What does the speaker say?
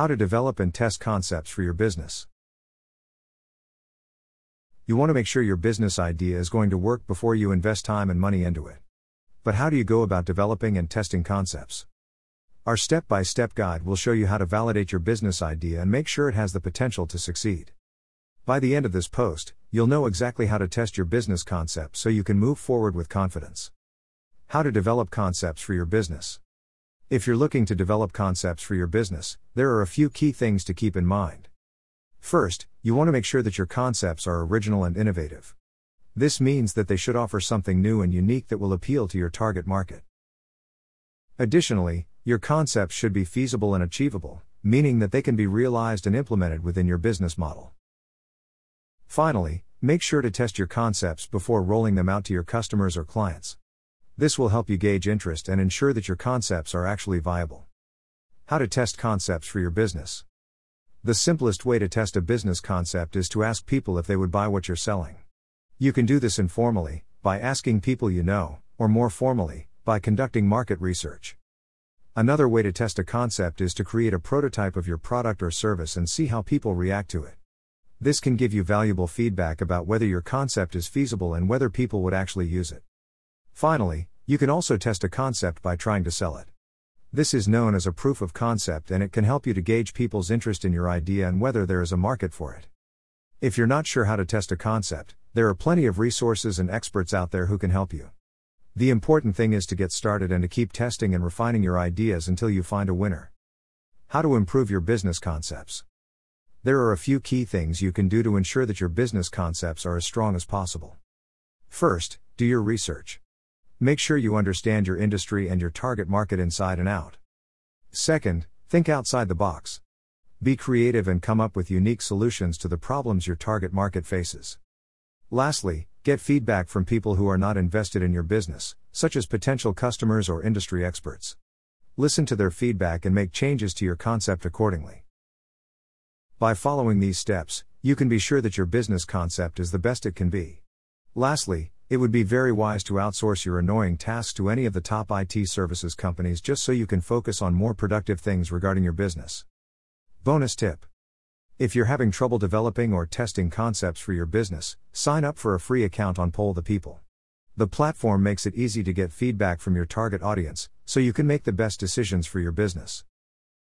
How to develop and test concepts for your business. You want to make sure your business idea is going to work before you invest time and money into it. But how do you go about developing and testing concepts? Our step by step guide will show you how to validate your business idea and make sure it has the potential to succeed. By the end of this post, you'll know exactly how to test your business concept so you can move forward with confidence. How to develop concepts for your business. If you're looking to develop concepts for your business, there are a few key things to keep in mind. First, you want to make sure that your concepts are original and innovative. This means that they should offer something new and unique that will appeal to your target market. Additionally, your concepts should be feasible and achievable, meaning that they can be realized and implemented within your business model. Finally, make sure to test your concepts before rolling them out to your customers or clients. This will help you gauge interest and ensure that your concepts are actually viable. How to test concepts for your business. The simplest way to test a business concept is to ask people if they would buy what you're selling. You can do this informally, by asking people you know, or more formally, by conducting market research. Another way to test a concept is to create a prototype of your product or service and see how people react to it. This can give you valuable feedback about whether your concept is feasible and whether people would actually use it. Finally, you can also test a concept by trying to sell it. This is known as a proof of concept and it can help you to gauge people's interest in your idea and whether there is a market for it. If you're not sure how to test a concept, there are plenty of resources and experts out there who can help you. The important thing is to get started and to keep testing and refining your ideas until you find a winner. How to improve your business concepts. There are a few key things you can do to ensure that your business concepts are as strong as possible. First, do your research. Make sure you understand your industry and your target market inside and out. Second, think outside the box. Be creative and come up with unique solutions to the problems your target market faces. Lastly, get feedback from people who are not invested in your business, such as potential customers or industry experts. Listen to their feedback and make changes to your concept accordingly. By following these steps, you can be sure that your business concept is the best it can be. Lastly, it would be very wise to outsource your annoying tasks to any of the top IT services companies just so you can focus on more productive things regarding your business. Bonus tip If you're having trouble developing or testing concepts for your business, sign up for a free account on Poll the People. The platform makes it easy to get feedback from your target audience, so you can make the best decisions for your business.